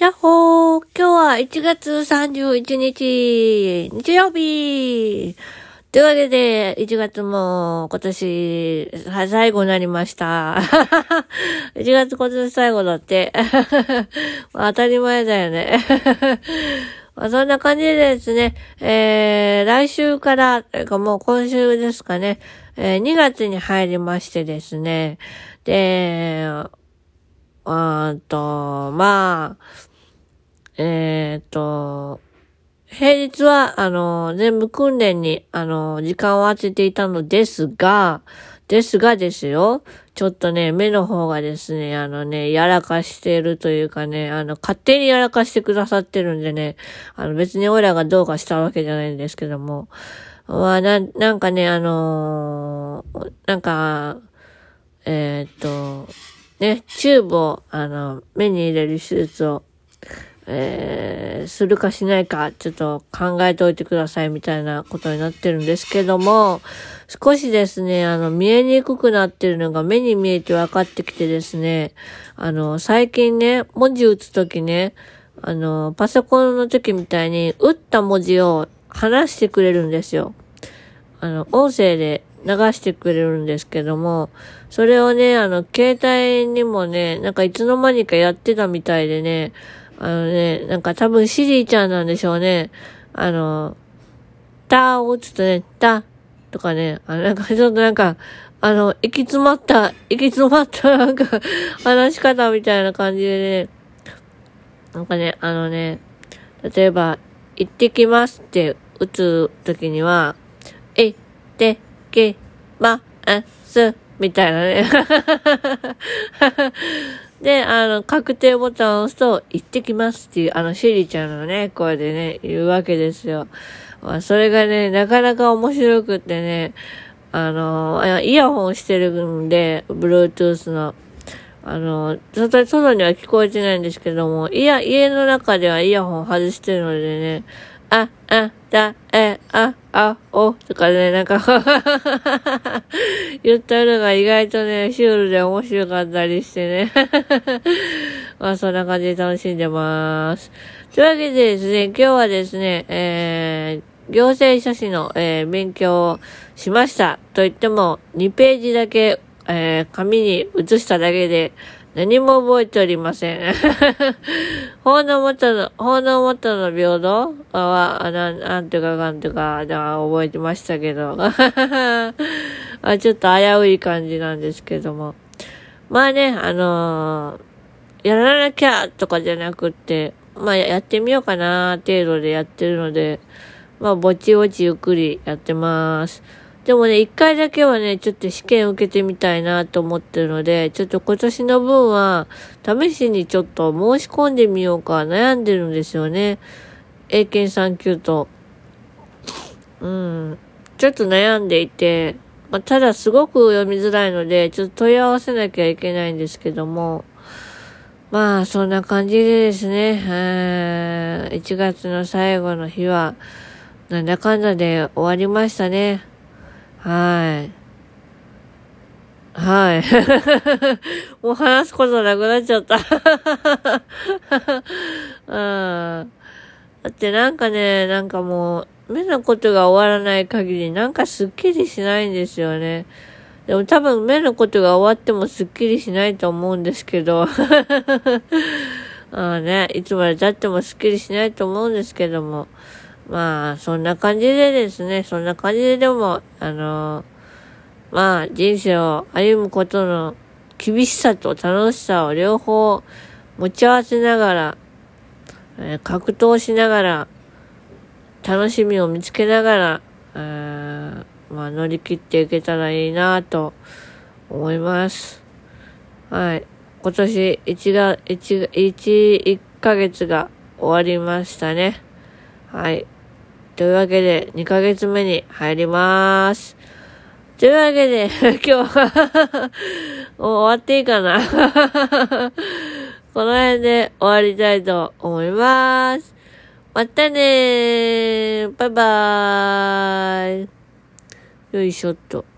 やっほー今日は1月31日、日曜日というわけで、1月も今年最後になりました。1月今年最後だって。当たり前だよね。まあ、そんな感じでですね、えー、来週から、かもう今週ですかね、えー、2月に入りましてですね、で、あと、まあ、えっ、ー、と、平日は、あの、全部訓練に、あの、時間を当てていたのですが、ですがですよ、ちょっとね、目の方がですね、あのね、やらかしているというかね、あの、勝手にやらかしてくださってるんでね、あの、別に俺らがどうかしたわけじゃないんですけども、まあ、な、なんかね、あのー、なんか、えー、っと、ね、チューブを、あの、目に入れる手術をえー、するかしないか、ちょっと考えておいてくださいみたいなことになってるんですけども、少しですね、あの、見えにくくなってるのが目に見えて分かってきてですね、あの、最近ね、文字打つときね、あの、パソコンの時みたいに、打った文字を話してくれるんですよ。あの、音声で流してくれるんですけども、それをね、あの、携帯にもね、なんかいつの間にかやってたみたいでね、あのね、なんか多分シリーちゃんなんでしょうね。あの、たを打つとね、たとかね、あの、なんかちょっとなんか、あの、行き詰まった、行き詰まったなんか話し方みたいな感じでね、なんかね、あのね、例えば、行ってきますって打つときには、え、ってきま、す、みたいなねで、あの、確定ボタンを押すと、行ってきますっていう、あの、シリちゃんのね、声でね、言うわけですよ。まあ、それがね、なかなか面白くってね、あの、イヤホンしてるんで、Bluetooth の。あの、外外には聞こえてないんですけども、いや、家の中ではイヤホン外してるのでね、あ、あ、だ、え、あ、あ、お、とかね、なんか 言ったのが意外とね、シュールで面白かったりしてね まあ、そんな感じで楽しんでます。というわけでですね、今日はですね、えー、行政書士の、えー、勉強をしました。と言っても、2ページだけ、えー、紙に写しただけで、何も覚えておりません。法の元の、法の元の平等？は、なん、なんとかかんとか、だ覚えてましたけど。あちょっと危うい感じなんですけども。まあね、あのー、やらなきゃとかじゃなくって、まあやってみようかな程度でやってるので、まあぼちぼちゆっくりやってます。でもね、一回だけはね、ちょっと試験受けてみたいなと思ってるので、ちょっと今年の分は、試しにちょっと申し込んでみようか悩んでるんですよね。英検3級と。うん。ちょっと悩んでいて、まあ、ただすごく読みづらいので、ちょっと問い合わせなきゃいけないんですけども、まあ、そんな感じでですね、1月の最後の日は、なんだかんだで終わりましたね。はい。はい。もう話すことなくなっちゃった。うん。だってなんかね、なんかもう、目のことが終わらない限り、なんかすっきりしないんですよね。でも多分目のことが終わってもすっきりしないと思うんですけど。ああね、いつまで経ってもすっきりしないと思うんですけども。まあ、そんな感じでですね、そんな感じででも、あのまあ、人生を歩むことの厳しさと楽しさを両方持ち合わせながら、えー、格闘しながら、楽しみを見つけながら、えー、まあ、乗り切っていけたらいいなと思います。はい。今年1が、1、1、1ヶ月が終わりましたね。はい。というわけで、2ヶ月目に入ります。というわけで、今日は もう終わっていいかな この辺で終わりたいと思います。またねーバイバーイよいしょっと。